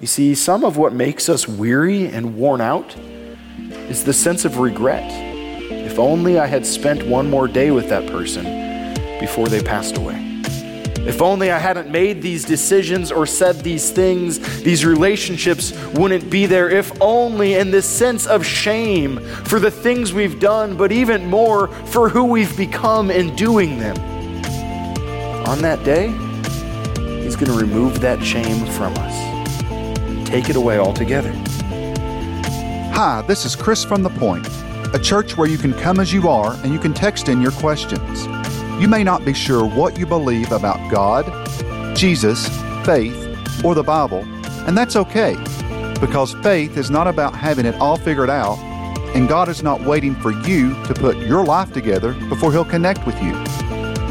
You see, some of what makes us weary and worn out is the sense of regret. If only I had spent one more day with that person before they passed away. If only I hadn't made these decisions or said these things, these relationships wouldn't be there. If only in this sense of shame for the things we've done, but even more for who we've become in doing them. On that day, He's going to remove that shame from us take it away altogether. Hi, this is Chris from The Point, a church where you can come as you are and you can text in your questions. You may not be sure what you believe about God, Jesus, faith, or the Bible, and that's okay because faith is not about having it all figured out, and God is not waiting for you to put your life together before He'll connect with you.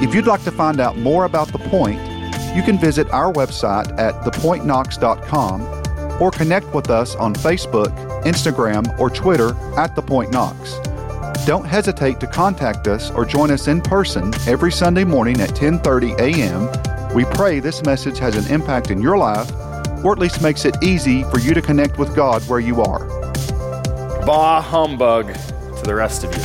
If you'd like to find out more about The Point, you can visit our website at thepointknox.com or connect with us on Facebook, Instagram, or Twitter at The Point Knox. Don't hesitate to contact us or join us in person every Sunday morning at 10:30 a.m. We pray this message has an impact in your life or at least makes it easy for you to connect with God where you are. Bah humbug to the rest of you.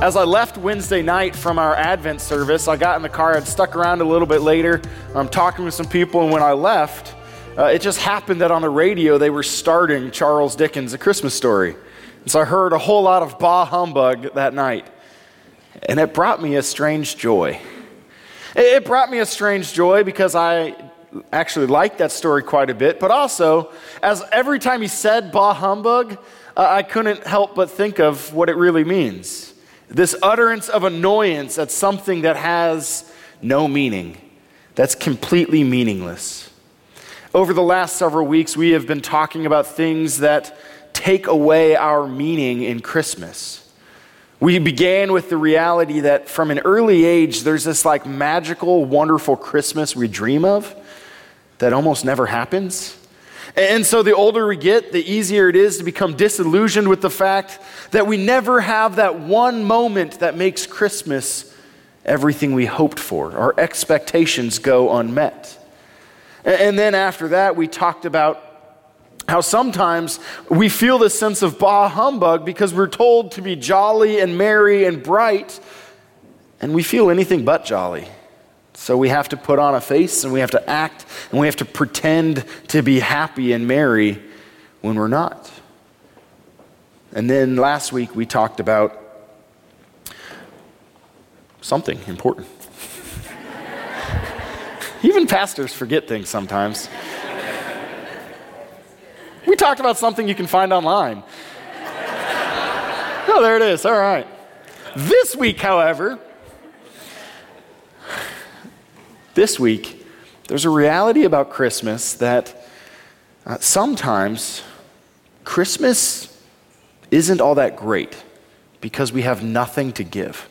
As I left Wednesday night from our Advent service, I got in the car, I'd stuck around a little bit later, I'm talking with some people, and when I left, uh, it just happened that on the radio they were starting Charles Dickens' A Christmas Story. And so I heard a whole lot of bah humbug that night. And it brought me a strange joy. It brought me a strange joy because I actually liked that story quite a bit, but also, as every time he said bah humbug, uh, I couldn't help but think of what it really means. This utterance of annoyance at something that has no meaning, that's completely meaningless. Over the last several weeks, we have been talking about things that take away our meaning in Christmas. We began with the reality that from an early age, there's this like magical, wonderful Christmas we dream of that almost never happens. And so the older we get, the easier it is to become disillusioned with the fact that we never have that one moment that makes Christmas everything we hoped for. Our expectations go unmet. And then after that, we talked about how sometimes we feel this sense of bah humbug because we're told to be jolly and merry and bright, and we feel anything but jolly. So we have to put on a face and we have to act and we have to pretend to be happy and merry when we're not. And then last week we talked about something important. Even pastors forget things sometimes. We talked about something you can find online. Oh, there it is. All right. This week, however, this week, there's a reality about Christmas that uh, sometimes Christmas isn't all that great because we have nothing to give.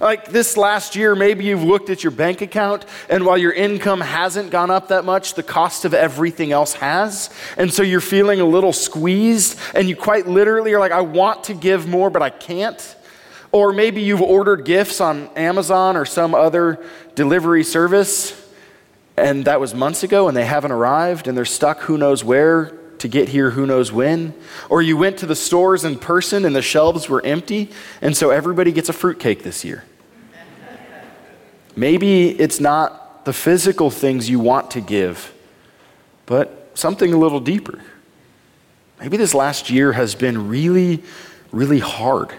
Like this last year, maybe you've looked at your bank account, and while your income hasn't gone up that much, the cost of everything else has. And so you're feeling a little squeezed, and you quite literally are like, I want to give more, but I can't. Or maybe you've ordered gifts on Amazon or some other delivery service, and that was months ago, and they haven't arrived, and they're stuck who knows where to get here who knows when. Or you went to the stores in person and the shelves were empty, and so everybody gets a fruitcake this year. Maybe it's not the physical things you want to give, but something a little deeper. Maybe this last year has been really, really hard.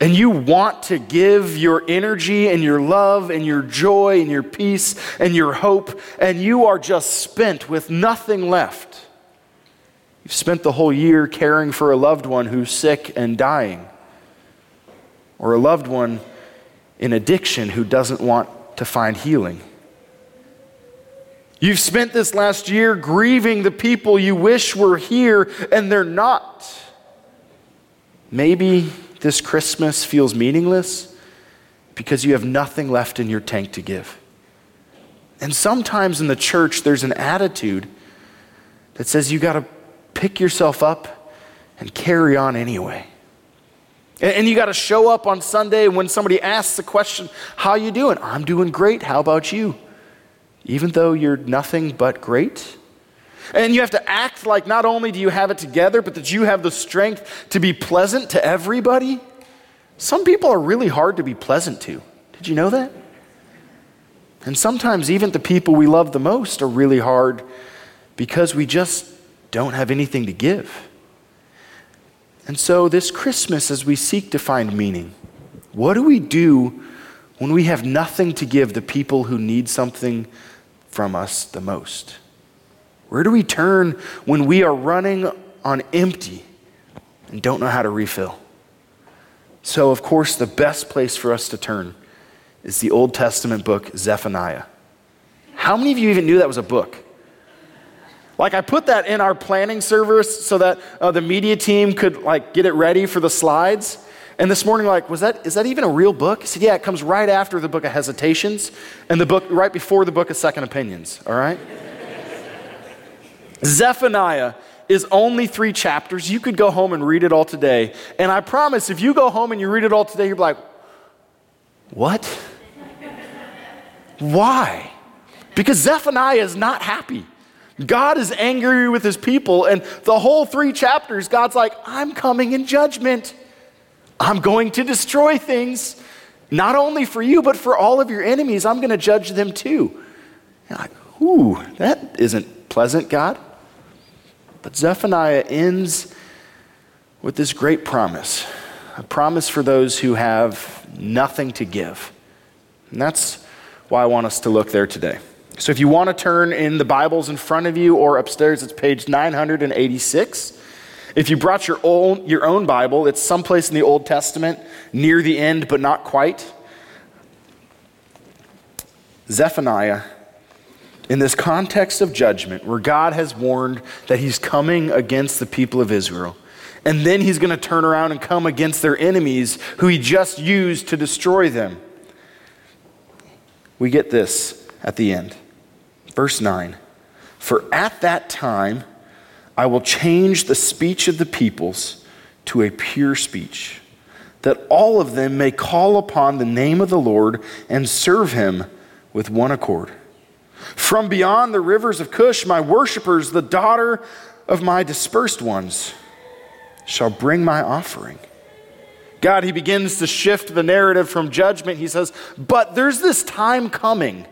And you want to give your energy and your love and your joy and your peace and your hope, and you are just spent with nothing left. You've spent the whole year caring for a loved one who's sick and dying, or a loved one in addiction who doesn't want to find healing. You've spent this last year grieving the people you wish were here and they're not. Maybe this Christmas feels meaningless because you have nothing left in your tank to give. And sometimes in the church, there's an attitude that says you got to pick yourself up and carry on anyway. And, you got to show up on Sunday when somebody asks the question, How you doing? I'm doing great. How about you? Even though you're nothing but great, And you have to act like not only do you have it together, but that you have the strength to be pleasant to everybody. Some people are really hard to be pleasant to. Did you know that? And sometimes even the people we love the most are really hard because we just don't have anything to give. And so, this Christmas, as we seek to find meaning, what do we do when we have nothing to give the people who need something from us the most? Where do we turn when we are running on empty and don't know how to refill? So, of course, the best place for us to turn is the Old Testament book, Zephaniah. How many of you even knew that was a book? Like I put that in our planning service so that uh, the media team could like get it ready for the slides. And this morning, like, was that is that even a real book? I said, yeah, it comes right after the book of Hesitations and the book right before the book of Second Opinions. All right. Zephaniah is only three chapters. You could go home and read it all today. And I promise, if you go home and you read it all today, you're like, what? Why? Because Zephaniah is not happy. God is angry with his people, and the whole three chapters, God's like, I'm coming in judgment. I'm going to destroy things, not only for you, but for all of your enemies. I'm going to judge them too. You're like, ooh, that isn't pleasant, God. But Zephaniah ends with this great promise a promise for those who have nothing to give. And that's why I want us to look there today. So if you want to turn in the Bibles in front of you or upstairs, it's page 986. If you brought your own, your own Bible, it's someplace in the Old Testament, near the end, but not quite. Zephaniah, in this context of judgment, where God has warned that he's coming against the people of Israel, and then he's going to turn around and come against their enemies who he just used to destroy them. We get this at the end. Verse 9 For at that time I will change the speech of the peoples to a pure speech, that all of them may call upon the name of the Lord and serve him with one accord. From beyond the rivers of Cush, my worshippers, the daughter of my dispersed ones, shall bring my offering. God, he begins to shift the narrative from judgment. He says, But there's this time coming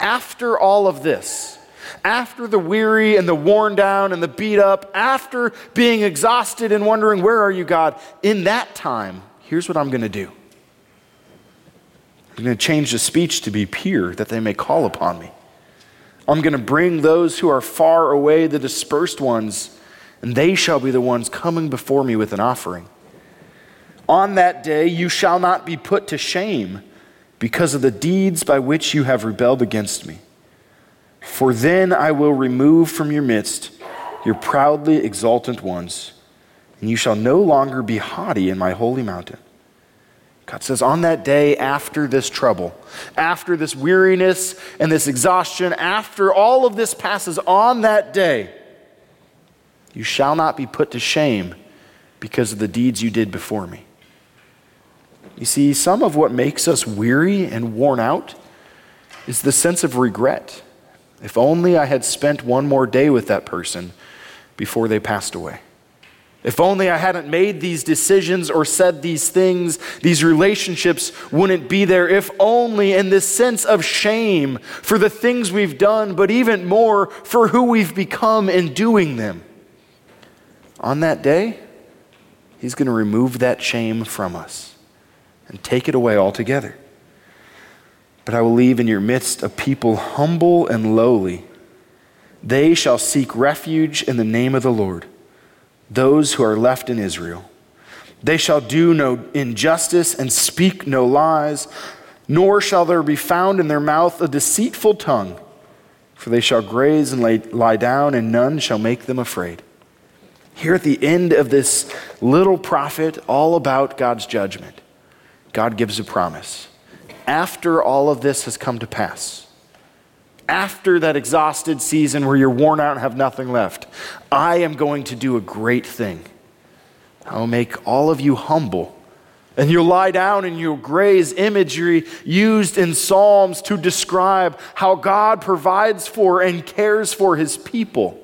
after all of this, after the weary and the worn down and the beat up, after being exhausted and wondering, Where are you, God? In that time, here's what I'm going to do I'm going to change the speech to be pure, that they may call upon me. I'm going to bring those who are far away, the dispersed ones, and they shall be the ones coming before me with an offering. On that day you shall not be put to shame because of the deeds by which you have rebelled against me. For then I will remove from your midst your proudly exultant ones, and you shall no longer be haughty in my holy mountain. God says, on that day after this trouble, after this weariness and this exhaustion, after all of this passes, on that day, you shall not be put to shame because of the deeds you did before me. You see, some of what makes us weary and worn out is the sense of regret. If only I had spent one more day with that person before they passed away. If only I hadn't made these decisions or said these things, these relationships wouldn't be there. If only in this sense of shame for the things we've done, but even more for who we've become in doing them. On that day, He's going to remove that shame from us and take it away altogether. But I will leave in your midst a people humble and lowly. They shall seek refuge in the name of the Lord, those who are left in Israel. They shall do no injustice and speak no lies, nor shall there be found in their mouth a deceitful tongue, for they shall graze and lay, lie down, and none shall make them afraid. Here at the end of this little prophet, all about God's judgment. God gives a promise. After all of this has come to pass, after that exhausted season where you're worn out and have nothing left, I am going to do a great thing. I will make all of you humble. And you'll lie down and you'll graze imagery used in Psalms to describe how God provides for and cares for his people.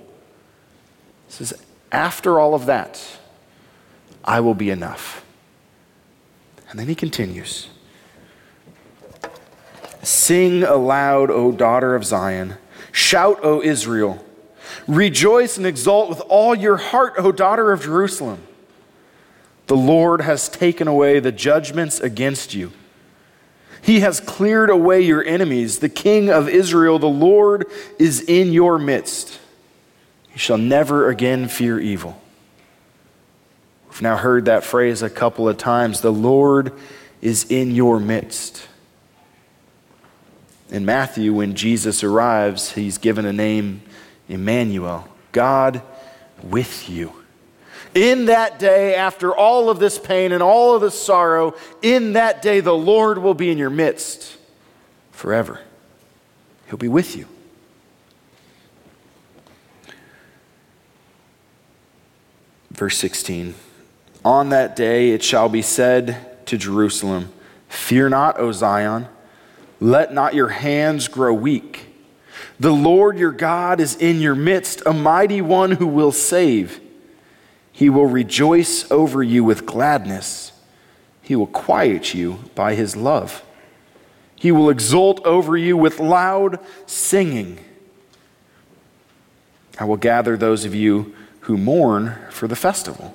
says, After all of that, I will be enough. And then he continues Sing aloud, O daughter of Zion. Shout, O Israel. Rejoice and exult with all your heart, O daughter of Jerusalem. The Lord has taken away the judgments against you. He has cleared away your enemies. The King of Israel, the Lord, is in your midst. You shall never again fear evil. We've now heard that phrase a couple of times. The Lord is in your midst. In Matthew, when Jesus arrives, he's given a name, Emmanuel, God with you. In that day, after all of this pain and all of this sorrow, in that day, the Lord will be in your midst forever. He'll be with you. Verse 16 On that day it shall be said to Jerusalem, Fear not, O Zion, let not your hands grow weak. The Lord your God is in your midst, a mighty one who will save. He will rejoice over you with gladness. He will quiet you by his love. He will exult over you with loud singing. I will gather those of you who mourn for the festival,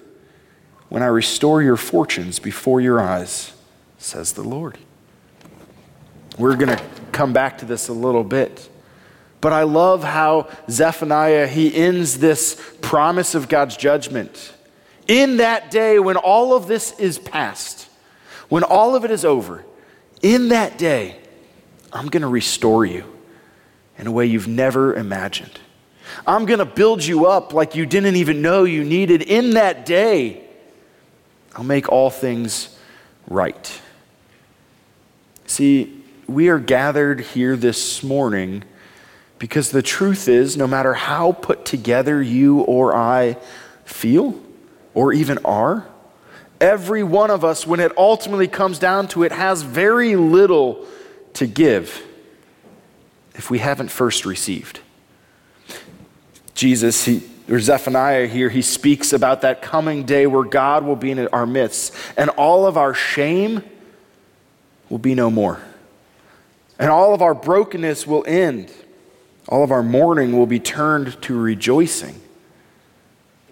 when I restore your fortunes before your eyes, says the Lord. We're going to come back to this a little bit. But I love how Zephaniah he ends this promise of God's judgment. In that day when all of this is past, when all of it is over, in that day, I'm going to restore you in a way you've never imagined. I'm going to build you up like you didn't even know you needed in that day. I'll make all things right. See, we are gathered here this morning because the truth is, no matter how put together you or I feel or even are, every one of us, when it ultimately comes down to it, has very little to give if we haven't first received. Jesus, he, or Zephaniah here, he speaks about that coming day where God will be in our midst, and all of our shame will be no more. And all of our brokenness will end. All of our mourning will be turned to rejoicing.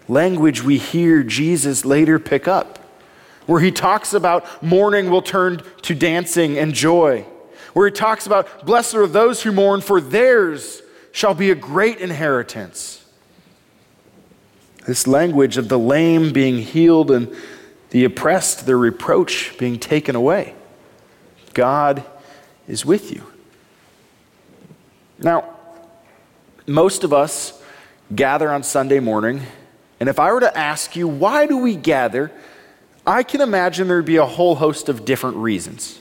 Language we hear Jesus later pick up, where he talks about mourning will turn to dancing and joy, where he talks about blessed are those who mourn, for theirs shall be a great inheritance. This language of the lame being healed and the oppressed, their reproach being taken away. God is with you. Now, most of us gather on Sunday morning, and if I were to ask you, why do we gather? I can imagine there'd be a whole host of different reasons.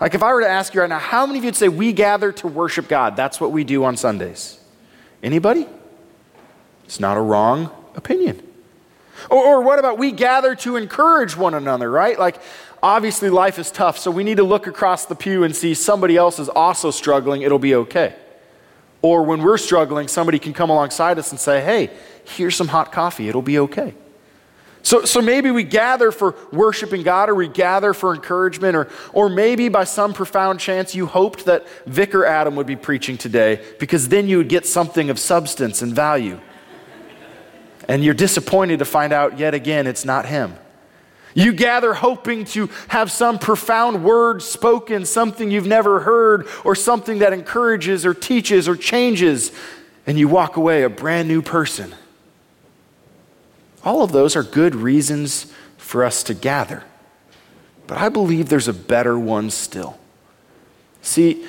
Like if I were to ask you right now, how many of you'd say we gather to worship God? That's what we do on Sundays. Anybody? It's not a wrong opinion. Or, or, what about we gather to encourage one another, right? Like, obviously, life is tough, so we need to look across the pew and see somebody else is also struggling, it'll be okay. Or when we're struggling, somebody can come alongside us and say, hey, here's some hot coffee, it'll be okay. So, so maybe we gather for worshiping God or we gather for encouragement, or, or maybe by some profound chance you hoped that Vicar Adam would be preaching today because then you would get something of substance and value. And you're disappointed to find out yet again it's not him. You gather hoping to have some profound word spoken, something you've never heard, or something that encourages or teaches or changes, and you walk away a brand new person. All of those are good reasons for us to gather. But I believe there's a better one still. See,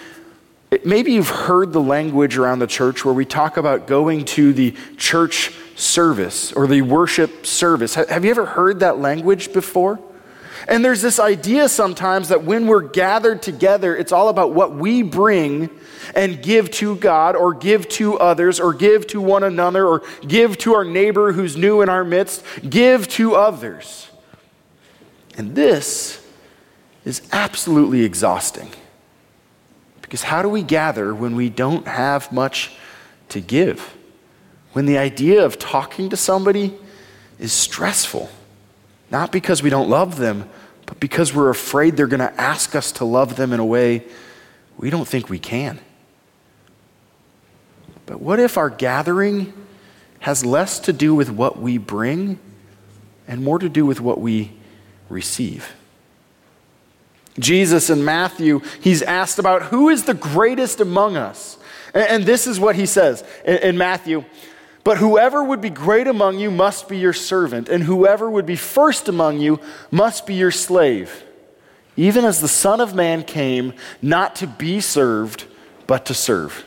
maybe you've heard the language around the church where we talk about going to the church service or the worship service. Have you ever heard that language before? And there's this idea sometimes that when we're gathered together, it's all about what we bring and give to God or give to others or give to one another or give to our neighbor who's new in our midst, give to others. And this is absolutely exhausting. Because how do we gather when we don't have much to give? When the idea of talking to somebody is stressful. Not because we don't love them, but because we're afraid they're going to ask us to love them in a way we don't think we can. But what if our gathering has less to do with what we bring and more to do with what we receive? Jesus in Matthew, he's asked about who is the greatest among us. And, this is what he says in Matthew but whoever would be great among you must be your servant, and whoever would be first among you must be your slave. Even as the Son of Man came not to be served, but to serve,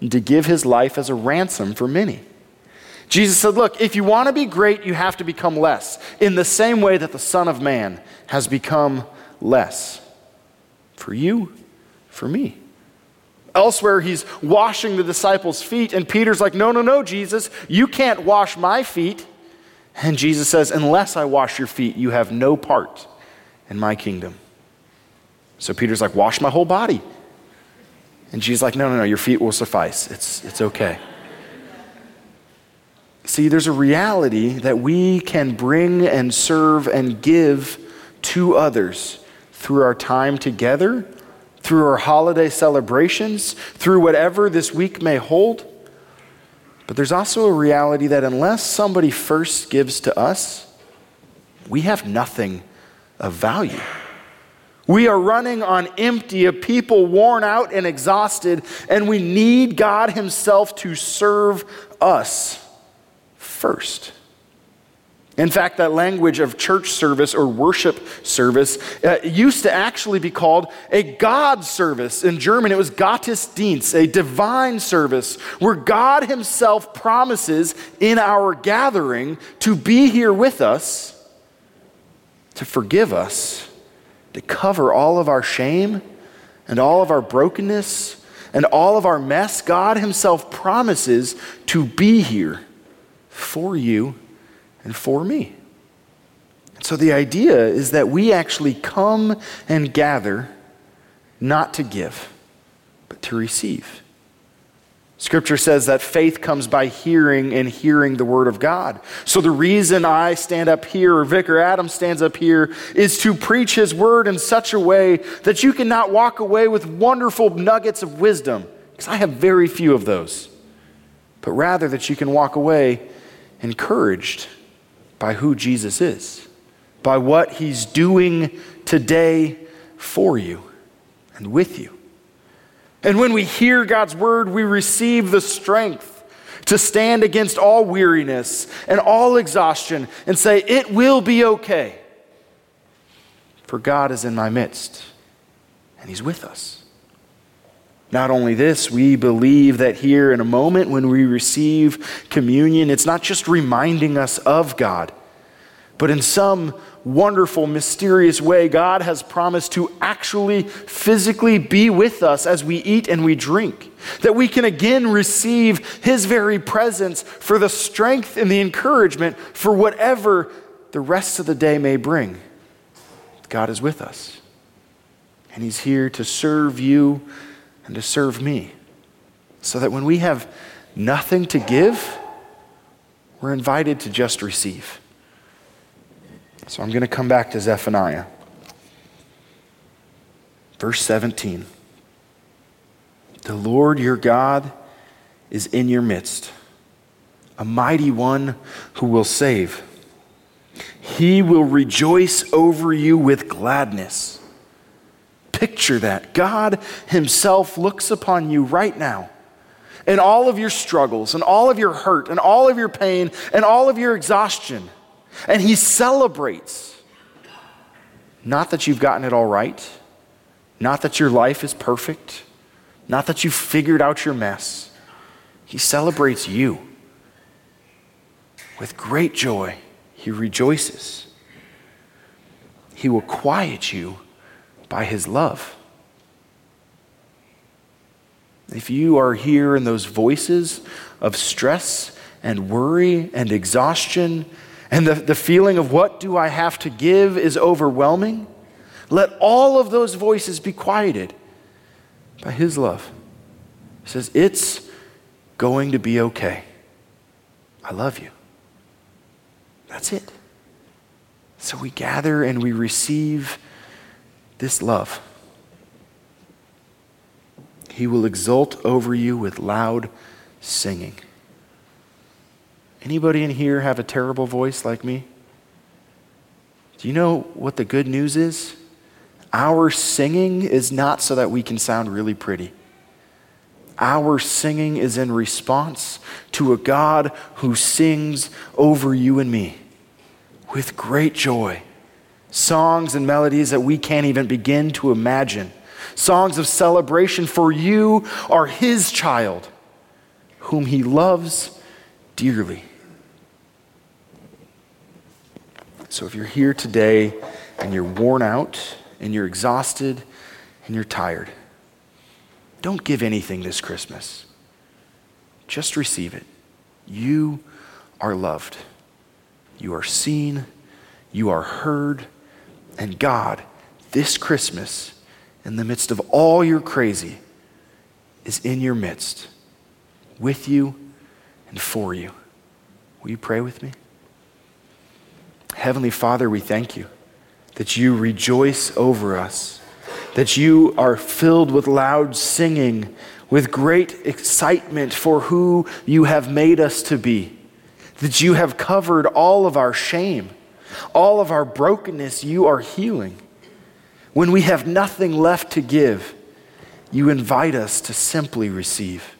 and to give his life as a ransom for many. Jesus said, Look, if you want to be great, you have to become less, in the same way that the Son of Man has become less. For you, for me. Elsewhere, he's washing the disciples' feet, and Peter's like, No, no, no, Jesus, you can't wash my feet. And Jesus says, Unless I wash your feet, you have no part in my kingdom. So Peter's like, Wash my whole body. And Jesus like, No, no, no, your feet will suffice. It's, it's okay. See, there's a reality that we can bring and serve and give to others through our time together through our holiday celebrations, through whatever this week may hold. But there's also a reality that unless somebody first gives to us, we have nothing of value. We are running on empty, a people worn out and exhausted, and we need God Himself to serve us first. In fact, that language of church service or worship service uh, used to actually be called a God service. In German, it was Gottesdienst, a divine service where God Himself promises in our gathering to be here with us, to forgive us, to cover all of our shame and all of our brokenness and all of our mess. God Himself promises to be here for you and for me. So the idea is that we actually come and gather not to give, but to receive. Scripture says that faith comes by hearing and hearing the Word of God. So the reason I stand up here, or Vicar Adam stands up here, is to preach His Word in such a way that you cannot walk away with wonderful nuggets of wisdom, because I have very few of those, but rather that you can walk away encouraged by who Jesus is, by what he's doing today for you and with you. And when we hear God's word, we receive the strength to stand against all weariness and all exhaustion and say, It will be okay. For God is in my midst and He's with us. Not only this, we believe that here in a moment when we receive communion, it's not just reminding us of God, but in some wonderful, mysterious way, God has promised to actually physically be with us as we eat and we drink. That we can again receive His very presence for the strength and the encouragement for whatever the rest of the day may bring. God is with us. And He's here to serve you and to serve me. So that when we have nothing to give, we're invited to just receive. So I'm going to come back to Zephaniah. Verse 17 The Lord your God is in your midst, a mighty one who will save. He will rejoice over you with gladness. Picture that. God Himself looks upon you right now and all of your struggles and all of your hurt and all of your pain and all of your exhaustion. And He celebrates. Not that you've gotten it all right, not that your life is perfect, not that you've figured out your mess. He celebrates you. with great joy, he rejoices. He will quiet you by his love. If you are here in those voices of stress and worry and exhaustion, and the, the feeling of what do I have to give is overwhelming, let all of those voices be quieted by His love. He says, It's going to be okay. I love you. That's it. So we gather and we receive this love. He will exult over you with loud singing. Anybody in here have a terrible voice like me? Do you know what the good news is? Our singing is not so that we can sound really pretty. Our singing is in response to a God who sings over you and me with great joy. Songs and melodies that we can't even begin to imagine. Songs of celebration, for you are his child, whom he loves dearly. So if you're here today and you're worn out and you're exhausted and you're tired, don't give anything this Christmas. Just receive it. You are loved. You are seen. You are heard. And God, this Christmas, in the midst of all your crazy, is in your midst, with you and for you. Will you pray with me? Heavenly Father, we thank you that you rejoice over us, that you are filled with loud singing, with great excitement for who you have made us to be, that you have covered all of our shame, all of our brokenness, you are healing. When we have nothing left to give, you invite us to simply receive,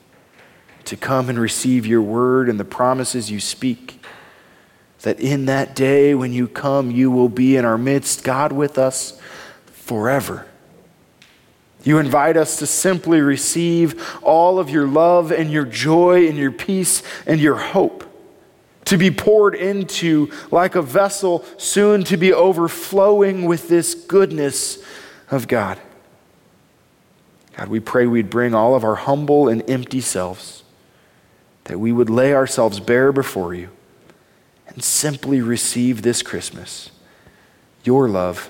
to come and receive your word and the promises you speak that in that day when you come, you will be in our midst, God with us forever. You invite us to simply receive all of your love and your joy and your peace and your hope, to be poured into like a vessel soon to be overflowing with this goodness of God. God, we pray we'd bring all of our humble and empty selves, that we would lay ourselves bare before you and simply receive this Christmas your love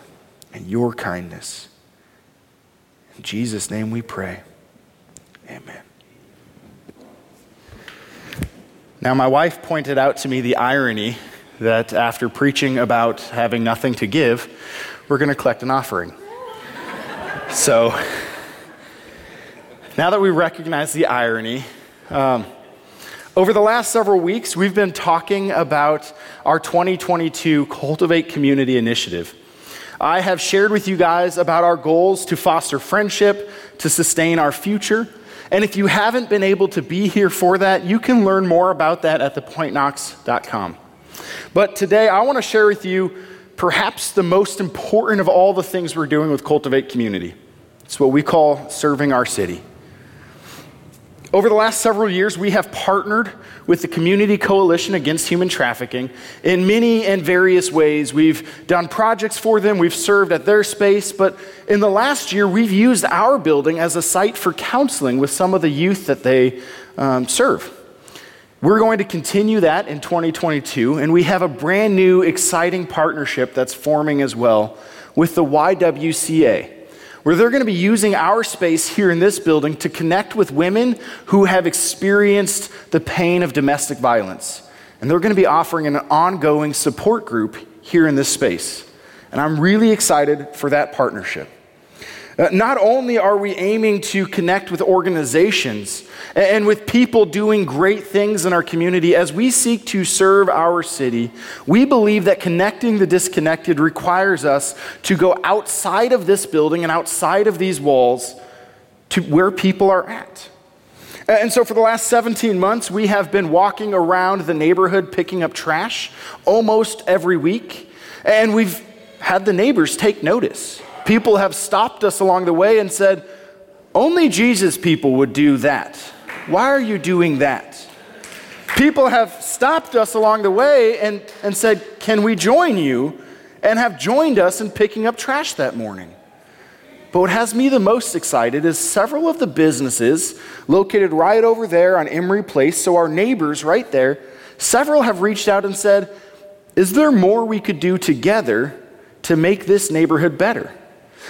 and your kindness. In Jesus' name we pray. Amen. Now, my wife pointed out to me the irony that after preaching about having nothing to give, we're going to collect an offering. so, now that we recognize the irony, um, over the last several weeks, we've been talking about our 2022 Cultivate Community Initiative. I have shared with you guys about our goals to foster friendship, to sustain our future. And if you haven't been able to be here for that, you can learn more about that at thepointknox.com. But today, I want to share with you perhaps the most important of all the things we're doing with Cultivate Community. It's what we call serving our city. Over the last several years, we have partnered with the Community Coalition Against Human Trafficking in many and various ways. We've done projects for them, we've served at their space, but in the last year, we've used our building as a site for counseling with some of the youth that they um, serve. We're going to continue that in 2022, and we have a brand new, exciting partnership that's forming as well with the YWCA where they're going to be using our space here in this building to connect with women who have experienced the pain of domestic violence. And they're going to be offering an ongoing support group here in this space. And I'm really excited for that partnership. Uh, not only are we aiming to connect with organizations and with people doing great things in our community as we seek to serve our city, we believe that connecting the disconnected requires us to go outside of this building and outside of these walls to where people are at. And so, for the last 17 months, we have been walking around the neighborhood picking up trash almost every week. And we've had the neighbors take notice. People have stopped us along the way and said, only Jesus people would do that. Why are you doing that? People have stopped us along the way and, and said, Can we join you? And have joined us in picking up trash that morning. But what has me the most excited is several of the businesses located right over there on Emory Place, so our neighbors right there, several have reached out and said, Is there more we could do together to make this neighborhood better?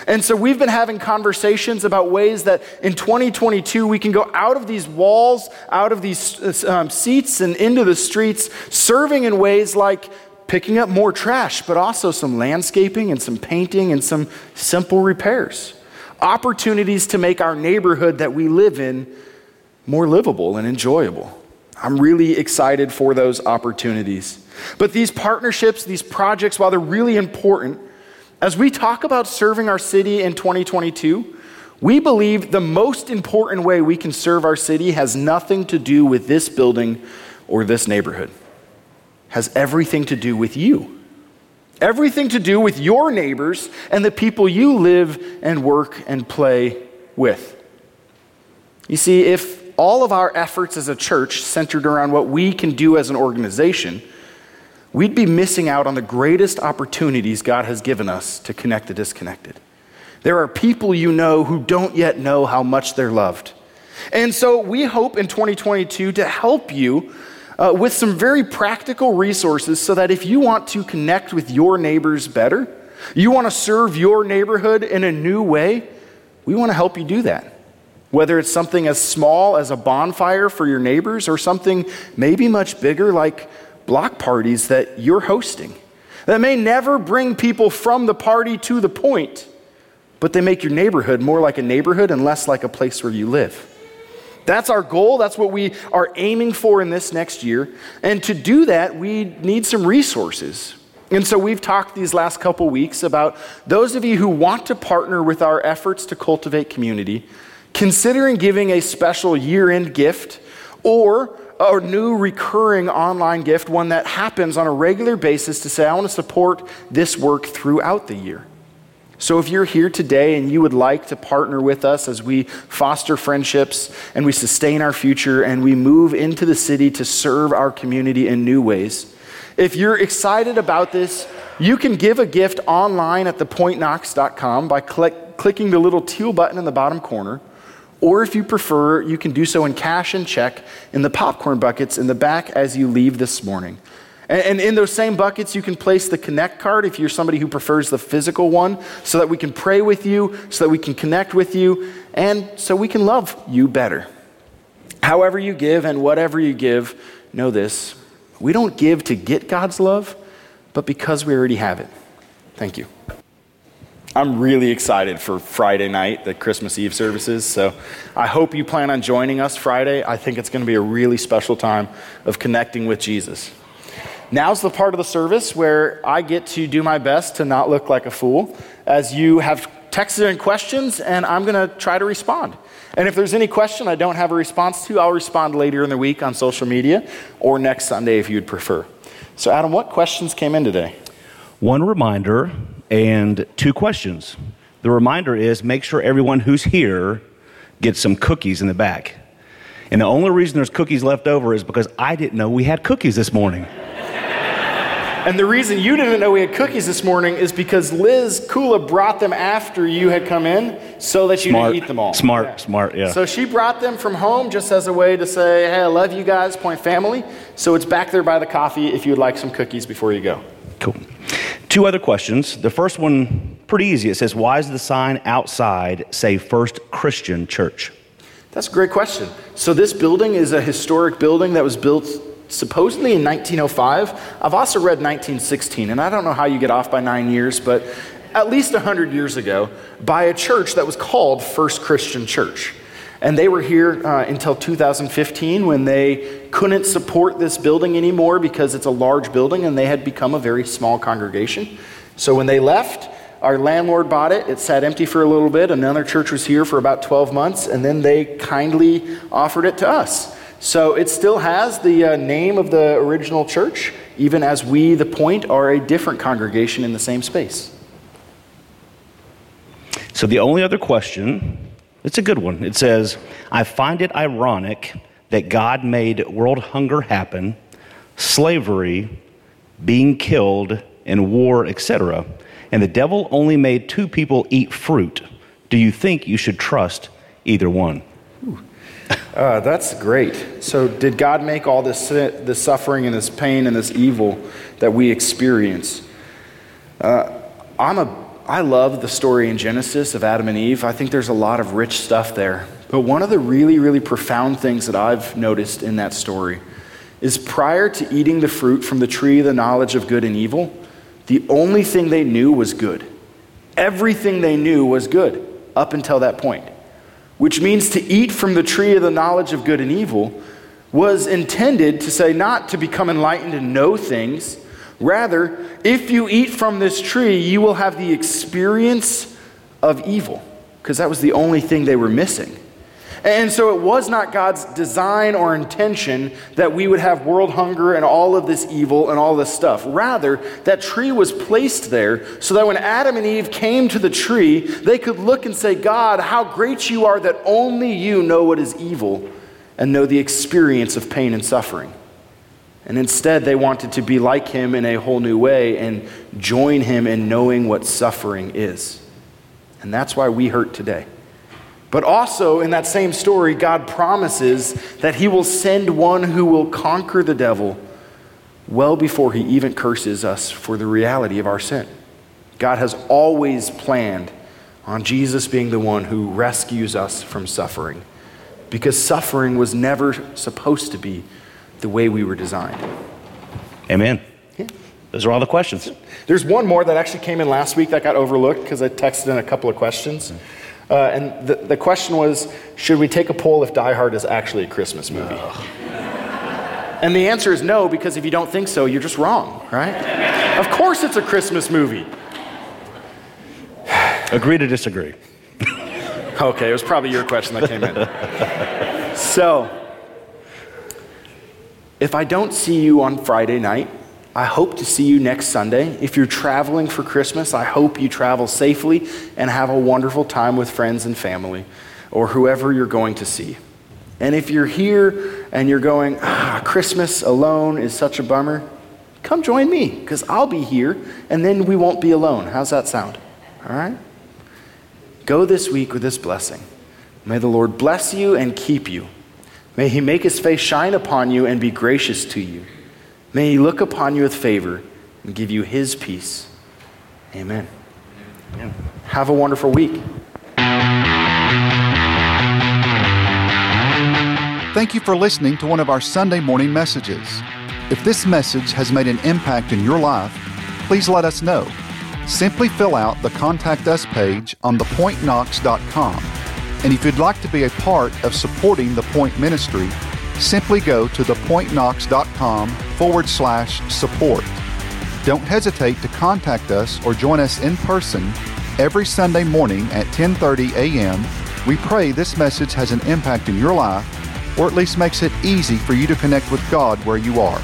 And so we've been having conversations about ways that in 2022 we can go out of these walls, out of these um, seats, and into the streets, serving in ways like picking up more trash, but also some landscaping and some painting and some simple repairs. Opportunities to make our neighborhood that we live in more livable and enjoyable. I'm really excited for those opportunities. But these partnerships, these projects, while they're really important, as we talk about serving our city in 2022, we believe the most important way we can serve our city has nothing to do with this building or this neighborhood. Has everything to do with you. Everything to do with your neighbors and the people you live and work and play with. You see, if all of our efforts as a church centered around what we can do as an organization, we'd be missing out on the greatest opportunities God has given us to connect the disconnected. There are people you know who don't yet know how much they're loved. And so we hope in 2022 to help you uh, with some very practical resources so that if you want to connect with your neighbors better, you want to serve your neighborhood in a new way, we want to help you do that. Whether it's something as small as a bonfire for your neighbors or something maybe much bigger like block parties that you're hosting that may never bring people from the party to the point, but they make your neighborhood more like a neighborhood and less like a place where you live. That's our goal. That's what we are aiming for in this next year. And to do that, we need some resources. And so we've talked these last couple weeks about those of you who want to partner with our efforts to cultivate community, considering giving a special year end gift or a new recurring online gift, one that happens on a regular basis to say, I want to support this work throughout the year. So, if you're here today and you would like to partner with us as we foster friendships and we sustain our future and we move into the city to serve our community in new ways, if you're excited about this, you can give a gift online at thepointknox.com by click, clicking the little teal button in the bottom corner. Or if you prefer, you can do so in cash and check in the popcorn buckets in the back as you leave this morning. And, in those same buckets, you can place the Connect card if you're somebody who prefers the physical one, so that we can pray with you, so that we can connect with you, and so we can love you better. However, you give and whatever you give, know this we don't give to get God's love, but because we already have it. Thank you. I'm really excited for Friday night, the Christmas Eve services. So I hope you plan on joining us Friday. I think it's going to be a really special time of connecting with Jesus. Now's the part of the service where I get to do my best to not look like a fool as you have texted in questions, and I'm going to try to respond. And if there's any question I don't have a response to, I'll respond later in the week on social media or next Sunday if you'd prefer. So, Adam, what questions came in today? One reminder and two questions. The reminder is make sure everyone who's here gets some cookies in the back. And the only reason there's cookies left over is because I didn't know we had cookies this morning. And the reason you didn't know we had cookies this morning is because Liz Kula brought them after you had come in so that you smart. didn't eat them all. Smart, yeah. smart, yeah. So she brought them from home just as a way to say, hey, I love you guys, point family. So it's back there by the coffee if you would like some cookies before you go. Cool. Two other questions. The first one, pretty easy. It says, Why does the sign outside say First Christian Church? That's a great question. So, this building is a historic building that was built supposedly in 1905. I've also read 1916, and I don't know how you get off by nine years, but at least 100 years ago, by a church that was called First Christian Church. And they were here uh, until 2015 when they couldn't support this building anymore because it's a large building and they had become a very small congregation. So when they left, our landlord bought it. It sat empty for a little bit. Another church was here for about 12 months, and then they kindly offered it to us. So it still has the uh, name of the original church, even as we, the point, are a different congregation in the same space. So the only other question it's a good one. It says, I find it ironic that God made world hunger happen, slavery, being killed, and war, etc., and the devil only made two people eat fruit, do you think you should trust either one? Uh, that's great. So, did God make all this, this suffering and this pain and this evil that we experience? Uh, I'm a, I love the story in Genesis of Adam and Eve. I think there's a lot of rich stuff there. But one of the really, really profound things that I've noticed in that story is prior to eating the fruit from the tree of the knowledge of good and evil, the only thing they knew was good. Everything they knew was good up until that point which means to eat from the tree of the knowledge of good and evil, was intended to say not to become enlightened and know things. Rather, if you eat from this tree, you will have the experience of evil, because that was the only thing they were missing. And so it was not God's design or intention that we would have world hunger and all of this evil and all this stuff. Rather, that tree was placed there so that when Adam and Eve came to the tree, they could look and say, God, how great you are that only you know what is evil and know the experience of pain and suffering. And instead, they wanted to be like him in a whole new way and join him in knowing what suffering is. And that's why we hurt today. But also, in that same story, God promises that He will send one who will conquer the devil well before He even curses us for the reality of our sin. God has always planned on Jesus being the one who rescues us from suffering because suffering was never supposed to be the way we were designed. Amen. Yeah. Those are all the questions. There's one more that actually came in last week that got overlooked because I texted in a couple of questions. Mm-hmm. Uh, and the, the question was should we take a poll if Die Hard is actually a Christmas movie? And the answer is no, because if you don't think so, you're just wrong, right? of course it's a Christmas movie. Agree to disagree. okay, it was probably your question that came in. so, if I don't see you on Friday night, I hope to see you next Sunday. If you're traveling for Christmas, I hope you travel safely and have a wonderful time with friends and family or whoever you're going to see. And if you're here and you're going, ah, Christmas alone is such a bummer, come join me because I'll be here and then we won't be alone. How's that sound? All right? Go this week with this blessing. May the Lord bless you and keep you. May he make his face shine upon you and be gracious to you. May he look upon you with favor and give you his peace. Amen. Amen. Have a wonderful week. Thank you for listening to one of our Sunday morning messages. If this message has made an impact in your life, please let us know. Simply fill out the Contact Us page on thepointknox.com. And if you'd like to be a part of supporting the Point Ministry, simply go to thepointknox.com forward slash support. Don't hesitate to contact us or join us in person every Sunday morning at 10:30 a.m. We pray this message has an impact in your life or at least makes it easy for you to connect with God where you are.